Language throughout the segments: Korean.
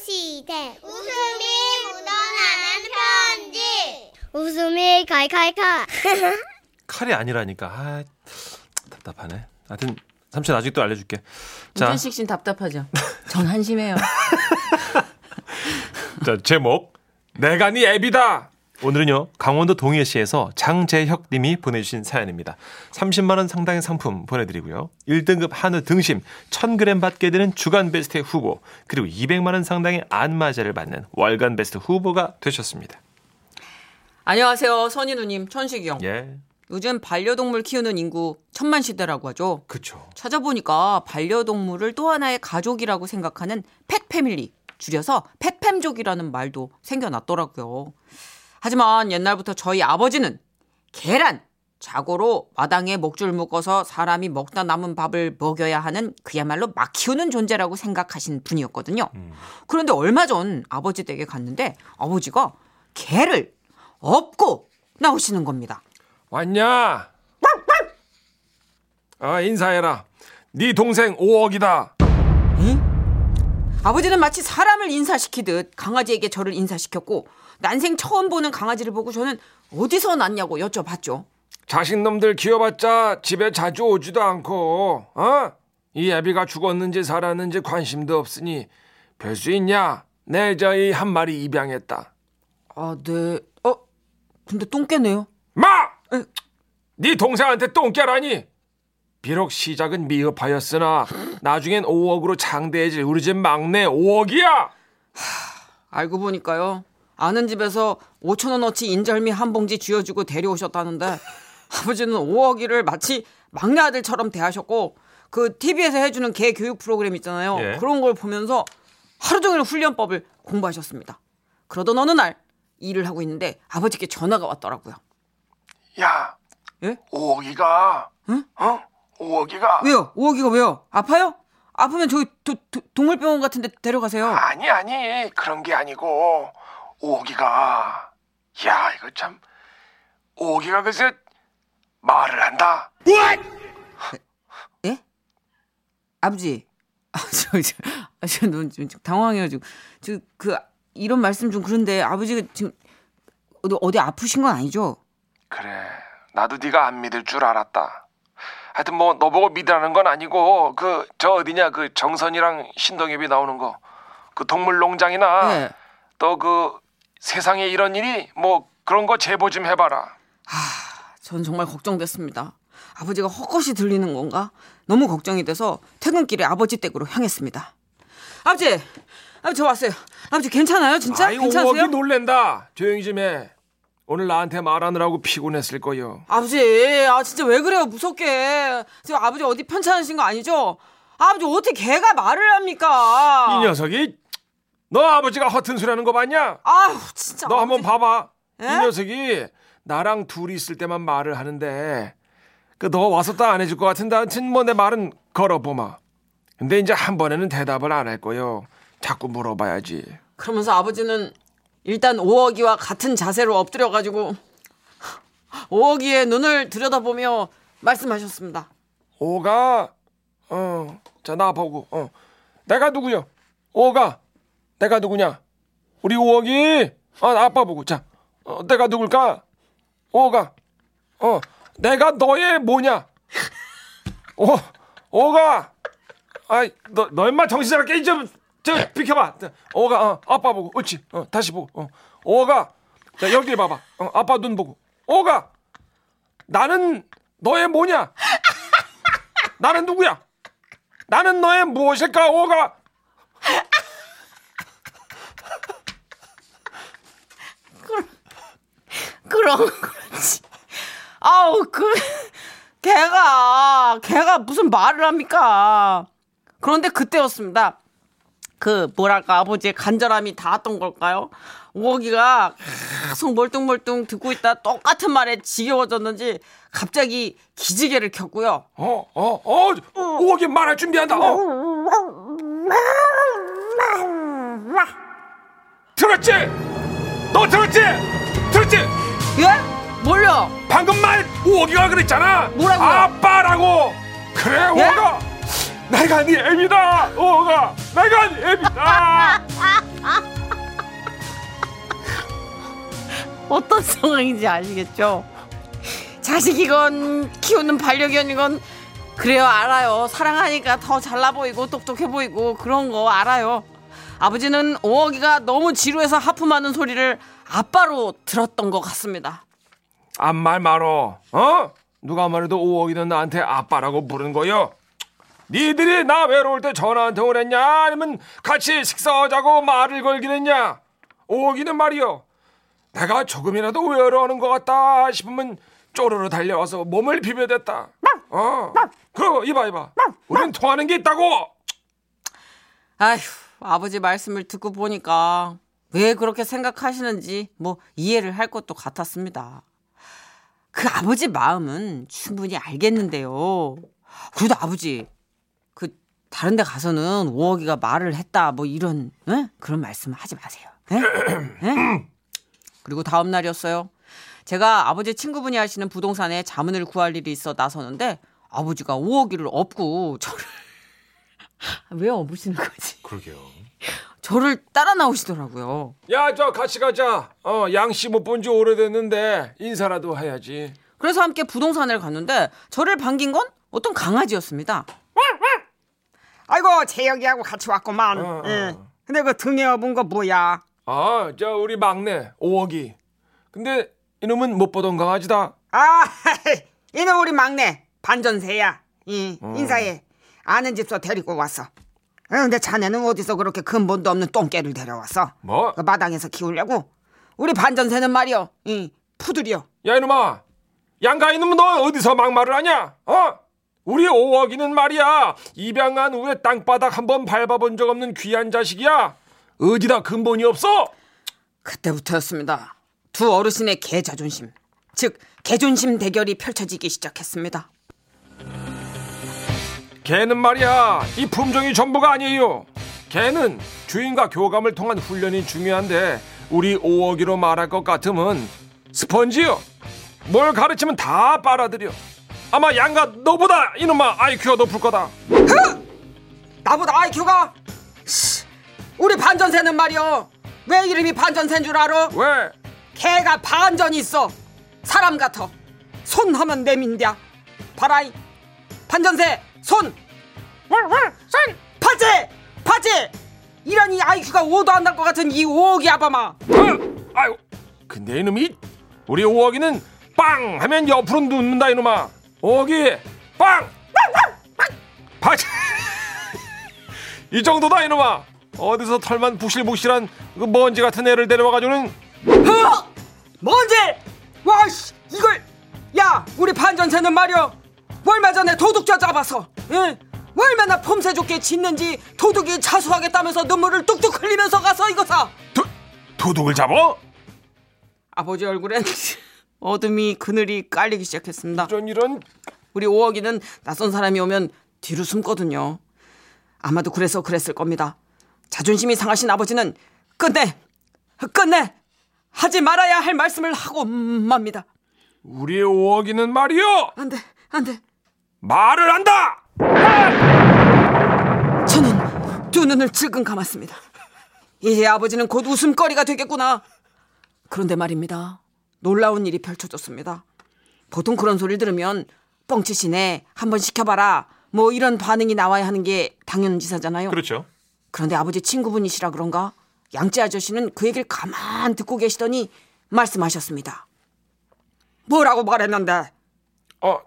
시대 웃음이 묻어나는 편지 웃음이 칼칼칼 칼이 아니라니까. 아, 답답하네. 하여튼 삼촌 아직도 알려줄게. 자, 윤준식 씨는 답답하죠. 전 한심해요. 자 제목 내가 네 앱이다. 오늘은요 강원도 동해시에서 장재혁 님이 보내주신 사연입니다. 30만 원 상당의 상품 보내드리고요. 1등급 한우 등심 1000g 받게 되는 주간 베스트 후보 그리고 200만 원 상당의 안마자를 받는 월간 베스트 후보가 되셨습니다. 안녕하세요. 선인우님, 천식이 형. 예, 요즘 반려동물 키우는 인구 천만 시대라고 하죠. 그쵸. 찾아보니까 반려동물을 또 하나의 가족이라고 생각하는 펫 패밀리, 줄여서 펫팸족이라는 말도 생겨났더라고요. 하지만 옛날부터 저희 아버지는 계란, 자고로 마당에 목줄 묶어서 사람이 먹다 남은 밥을 먹여야 하는 그야말로 막 키우는 존재라고 생각하신 분이었거든요. 그런데 얼마 전 아버지 댁에 갔는데 아버지가 개를 업고 나오시는 겁니다. 왔냐? 아 인사해라. 네 동생 5억이다. 아버지는 마치 사람을 인사시키듯 강아지에게 저를 인사시켰고 난생 처음 보는 강아지를 보고 저는 어디서 났냐고 여쭤봤죠. 자식놈들 키워봤자 집에 자주 오지도 않고 어? 이 애비가 죽었는지 살았는지 관심도 없으니 별 수 있냐? 내 저희 한 마리 입양했다. 아, 네. 어, 근데 똥개네요. 마! 네 동생한테 똥개라니? 비록 시작은 미흡하였으나 나중엔 5억으로 장대해질 우리 집 막내 5억이야. 알고 보니까요. 아는 집에서 5천 원어치 인절미 한 봉지 쥐어주고 데려오셨다는데 아버지는 5억이를 마치 막내 아들처럼 대하셨고 그 TV에서 해주는 개 교육 프로그램 있잖아요. 예. 그런 걸 보면서 하루 종일 훈련법을 공부하셨습니다. 그러던 어느 날 일을 하고 있는데 아버지께 전화가 왔더라고요. 야, 예? 5억이가 응? 어? 5억이가 왜요? 5억이가 왜요? 아파요? 아프면 저기 도- 도- 동물병원 같은 데 데려가세요. 아니 아니 그런 게 아니고 5억이가 야 이거 참 5억이가 글쎄 말을 한다. 예? 아버지. 아, 저, 저, 아, 저, 너무 좀 당황해가지고. 저, 그, 이런 말씀 좀 그런데 아버지가 지금 어디, 어디 아프신 건 아니죠? 그래 나도 네가 안 믿을 줄 알았다. 하여튼 뭐 너보고 믿으라는 건 아니고 그 저 어디냐 그 정선이랑 신동엽이 나오는 거 그 동물농장이나 예. 또그 세상에 이런 일이 뭐 그런 거 제보 좀 해봐라. 전 정말 걱정됐습니다. 아버지가 헛것이 들리는 건가? 너무 걱정이 돼서 퇴근길에 아버지 댁으로 향했습니다. 아버지! 아버지, 저 왔어요. 아버지, 괜찮아요? 진짜? 아이고 괜찮으세요? 5억이 놀랜다. 조용히 좀 해. 오늘 나한테 말하느라고 피곤했을 거요. 아버지, 아 진짜 왜 그래요? 무섭게. 지금 아버지 어디 편찮으신 거 아니죠? 아버지 어떻게 개가 말을 합니까? 이 녀석이 너 아버지가 허튼 소리 하는 거 봤냐? 아우 진짜. 너 한번 아버지. 봐봐. 에? 이 녀석이 나랑 둘이 있을 때만 말을 하는데 그너 와서 또안 해줄 것 같은데 하여튼 뭐 내 말은 걸어보마. 근데 이제 한 번에는 대답을 안 할 거요. 자꾸 물어봐야지. 그러면서 아버지는 일단 오억이와 같은 자세로 엎드려가지고 오억이의 눈을 들여다보며 말씀하셨습니다. 오가 어, 자 나 보고 어, 내가 누구요? 오가 내가 누구냐? 우리 오억이. 아 아빠 보고. 자 어, 내가 누굴까? 오가 어 내가 너의 뭐냐? 오 오가 아이 너 너 임마 정신 차려 좀저 비켜봐. 오가 어, 아빠 보고. 옳지. 어, 다시 보고. 어, 오가 자 여기 봐봐. 어, 아빠 눈 보고. 오가 나는 너의 뭐냐? 나는 누구야? 나는 너의 무엇일까? 오가 그럼 그렇지. 아우 그 걔가 걔가 무슨 말을 합니까? 그런데 그때였습니다. 그 뭐랄까 아버지의 간절함이 닿았던 걸까요? 오기가 계속 멀뚱멀뚱 듣고 있다 똑같은 말에 지겨워졌는지 갑자기 기지개를 켰고요. 어, 어, 어, 오기 말할 준비한다. 어. 들었지? 너 들었지? 들었지? 예? 뭘요? 방금 말 오기가 그랬잖아. 뭐라고요? 아빠라고. 그래, 예? 오가. 내가 네 애비다. 오가. 내가 네 애비다. 어떤 상황인지 아시겠죠? 자식이건 키우는 반려견이건 그래요 알아요 사랑하니까 더 잘나 보이고 똑똑해 보이고 그런 거 알아요 아버지는 오어기가 너무 지루해서 하품하는 소리를 아빠로 들었던 것 같습니다 암말 말어. 어? 누가 말해도 오억이는 나한테 아빠라고 부르는 거요. 니들이 나 외로울 때 전화 한 통을 했냐? 아니면 같이 식사하자고 말을 걸긴 했냐? 오억이는 말이요. 내가 조금이라도 외로워하는 것 같다 싶으면 쪼르르 달려와서 몸을 비벼댔다. 어. 그거 이봐 이봐. 우린 통하는 게 있다고. 아휴 아버지 말씀을 듣고 보니까 왜 그렇게 생각하시는지 뭐 이해를 할 것도 같았습니다 그 아버지 마음은 충분히 알겠는데요 그래도 아버지 그 다른 데 가서는 오어기가 말을 했다 뭐 이런 에? 그런 말씀 하지 마세요 에? 에? 그리고 다음 날이었어요 제가 아버지 친구분이 하시는 부동산에 자문을 구할 일이 있어 나서는데 아버지가 오어기를 업고 저를 왜 업으시는 거지? 그러게요. 저를 따라 나오시더라고요. 야 저 같이 가자. 어 양씨 못 본 지 오래됐는데 인사라도 해야지. 그래서 함께 부동산을 갔는데 저를 반긴 건 어떤 강아지였습니다. 아이고 재혁이하고 같이 왔구만. 어, 어. 예. 근데 그 등에 업은 거 뭐야? 아, 저 우리 막내 오억이. 근데 이놈은 못 보던 강아지다. 아, 이놈 우리 막내 반전세야. 이 어. 인사해. 아는 집서 데리고 왔어. 어, 근데 자네는 어디서 그렇게 근본도 없는 똥개를 데려왔어? 뭐? 그 마당에서 키우려고? 우리 반전세는 말이여, 이 푸들이여. 야 이놈아, 양가 이놈은 너 어디서 막말을 하냐? 어? 우리 오억이는 말이야 입양한 후에 땅바닥 한 번 밟아본 적 없는 귀한 자식이야. 어디다 근본이 없어? 그때부터였습니다. 두 어르신의 개 자존심, 즉 개존심 대결이 펼쳐지기 시작했습니다. 개는 말이야 이 품종이 전부가 아니에요. 개는 주인과 교감을 통한 훈련이 중요한데 우리 오억이로 말할 것 같으면 스펀지요. 뭘 가르치면 다 빨아들여. 아마 양가 너보다 이놈아 IQ가 높을 거다. 나보다 IQ가? 우리 반전세는 말이여. 왜 이름이 반전세인 줄 알아? 왜? 개가 반전이 있어. 사람 같아. 손 하면 내민다. 봐라이. 반전세 손. 손. 바지. 바지. 이러니 IQ가 5도 안 날 것 같은 이 오기 아바마. 어? 아유, 근데 이놈이 우리 오억이는 빵 하면 옆으로 눕는다 이놈아. 오억이 빵. 바지. 이 정도다 이놈아. 어디서 털만 부실부실한 그 먼지 같은 애를 데려와가지고는 허! 뭔지? 와씨 이걸 야 우리 반전세는 말이여 얼마 전에 도둑자 잡아서 예? 얼마나 폼새 좋게 짖는지 도둑이 자수하겠다면서 눈물을 뚝뚝 흘리면서 가서 이거 사 도, 도둑을 잡어? 아버지 얼굴엔 어둠이 그늘이 깔리기 시작했습니다. 전 이런 우리 오억이는 낯선 사람이 오면 뒤로 숨거든요. 아마도 그래서 그랬을 겁니다. 자존심이 상하신 아버지는 끝내, 끝내 하지 말아야 할 말씀을 하고 맙니다. 우리 오억이는 말이요 안 돼, 안 돼. 말을 한다. 저는 두 눈을 질끈 감았습니다. 이제 아버지는 곧 웃음거리가 되겠구나. 그런데 말입니다. 놀라운 일이 펼쳐졌습니다. 보통 그런 소리를 들으면 뻥치시네, 한번 시켜봐라. 뭐 이런 반응이 나와야 하는 게 당연지사잖아요. 그렇죠. 그런데 아버지 친구분이시라 그런가? 양재 아저씨는 그 얘기를 가만 듣고 계시더니 말씀하셨습니다. 뭐라고 말했는데 어,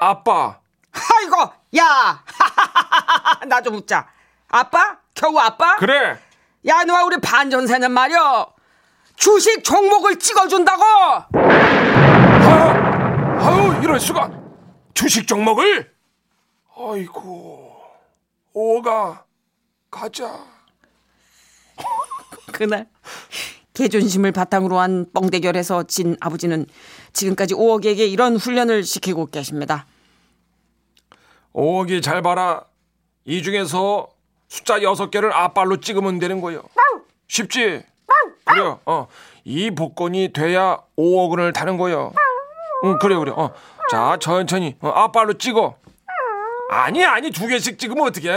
아빠. 아이고 야 나 좀 웃자 아빠 겨우 아빠 그래. 야 너와 우리 반전세는 말이여 주식 종목을 찍어준다고 아, 아유 이럴 수가. 주식 종목을. 아이고 오가 가자. 그날 개존심을 바탕으로 한 뻥대결에서 진 아버지는 지금까지 오억에게 이런 훈련을 시키고 계십니다. 오억이 잘 봐라. 이 중에서 숫자 여섯 개를 앞발로 찍으면 되는 거요. 쉽지? 그래. 어. 이 복권이 돼야 5억 원을 타는 거요. 응, 그래 그래. 어. 자, 천천히 어, 앞발로 찍어. 아니 아니 두 개씩 찍으면 어떻게?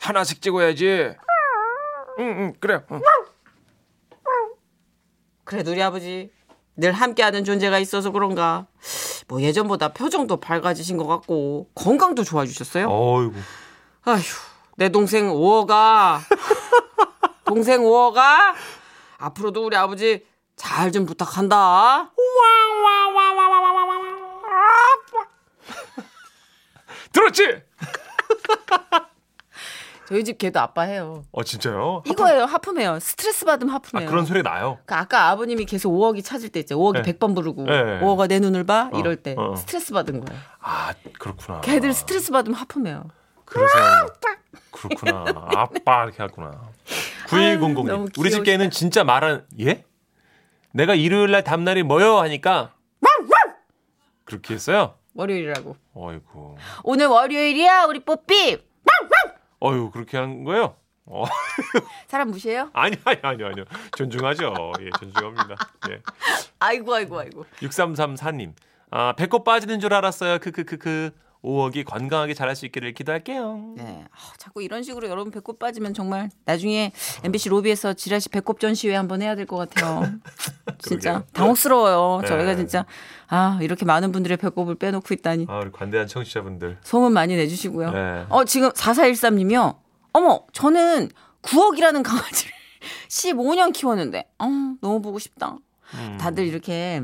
하나씩 찍어야지. 응, 그래요. 응. 그래도 우리 아버지 늘 함께하는 존재가 있어서 그런가 뭐 예전보다 표정도 밝아지신 것 같고 건강도 좋아지셨어요. 어이구. 아휴 내 동생 오어가 동생 오어가 앞으로도 우리 아버지 잘 좀 부탁한다. 들었지? 저희 집 개도 아빠 해요. 어 진짜요? 이거예요 하품해요. 스트레스 받으면 아, 하품해요. 그런 소리 나요. 그 아까 아버님이 계속 5억이 찾을 때 있죠. 5억이 네. 100번 부르고 네. 5억아 내 눈을 봐 어, 이럴 때 어. 스트레스 받은 거예요. 아 그렇구나. 걔들 스트레스 받으면 하품해요. 그래서 그렇구나. 아빠 이렇게 하구나. 아유, 너무 9200님. 우리 집. 개는 진짜 말한 예? 내가 일요일 날 다음날이 뭐요 하니까 그렇게 했어요. 월요일이라고. 어이구. 오늘 월요일이야 우리 뽀삐. 어유 그렇게 한 거예요? 어. 사람 무시해요? 아니 아니 아니 아니요. 존중하죠. 예, 존중합니다. 예. 아이고 아이고 아이고. 6334님. 아, 배꼽 빠지는 줄 알았어요. 크크크크. 5억이 건강하게 자랄 수 있기를 기도할게요. 네. 아, 자꾸 이런 식으로 여러분 배꼽 빠지면 정말 나중에 MBC 로비에서 지라시 배꼽 전시회 한번 해야 될 것 같아요. 진짜. 당혹스러워요. 네. 저희가 진짜 아 이렇게 많은 분들의 배꼽을 빼놓고 있다니 아, 우리 관대한 청취자분들. 소문 많이 내주시고요. 네. 어 지금 4413님이요. 어머 저는 9억이라는 강아지를 15년 키웠는데 어, 너무 보고 싶다. 음. 다들 이렇게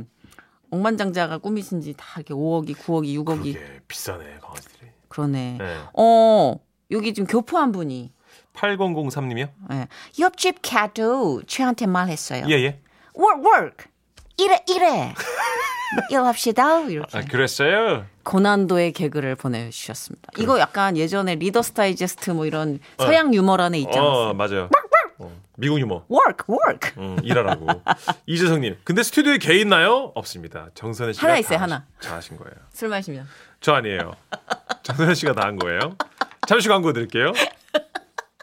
억만장자가 꿈이신지 다 이렇게 5억이 9억이 6억이 그게 비싸네, 강아지들이. 그러네. 네. 어 여기 지금 교포한 분이 8003님이요? 예. 옆집 캣도 쥐한테 말했어요. 예, 예. work work 이래 이래 일합시다 이렇게 아, 그랬어요? 고난도의 개그를 보내주셨습니다. 이거 약간 예전에 리더스 다이제스트 뭐 이런 서양 유머란에 있지 않았어요? 어, 맞아요. 어, 미국 유머. work work 음, 일하라고. 이재성님, 근데 스튜디오에 개 있나요? 없습니다. 정선혜 씨가 하나 있어요, 다 하나. 하시- 다 하신 거예요. 술 마시면 저 아니에요. 정선혜 씨가 다 한 거예요. 잠시 광고 드릴게요.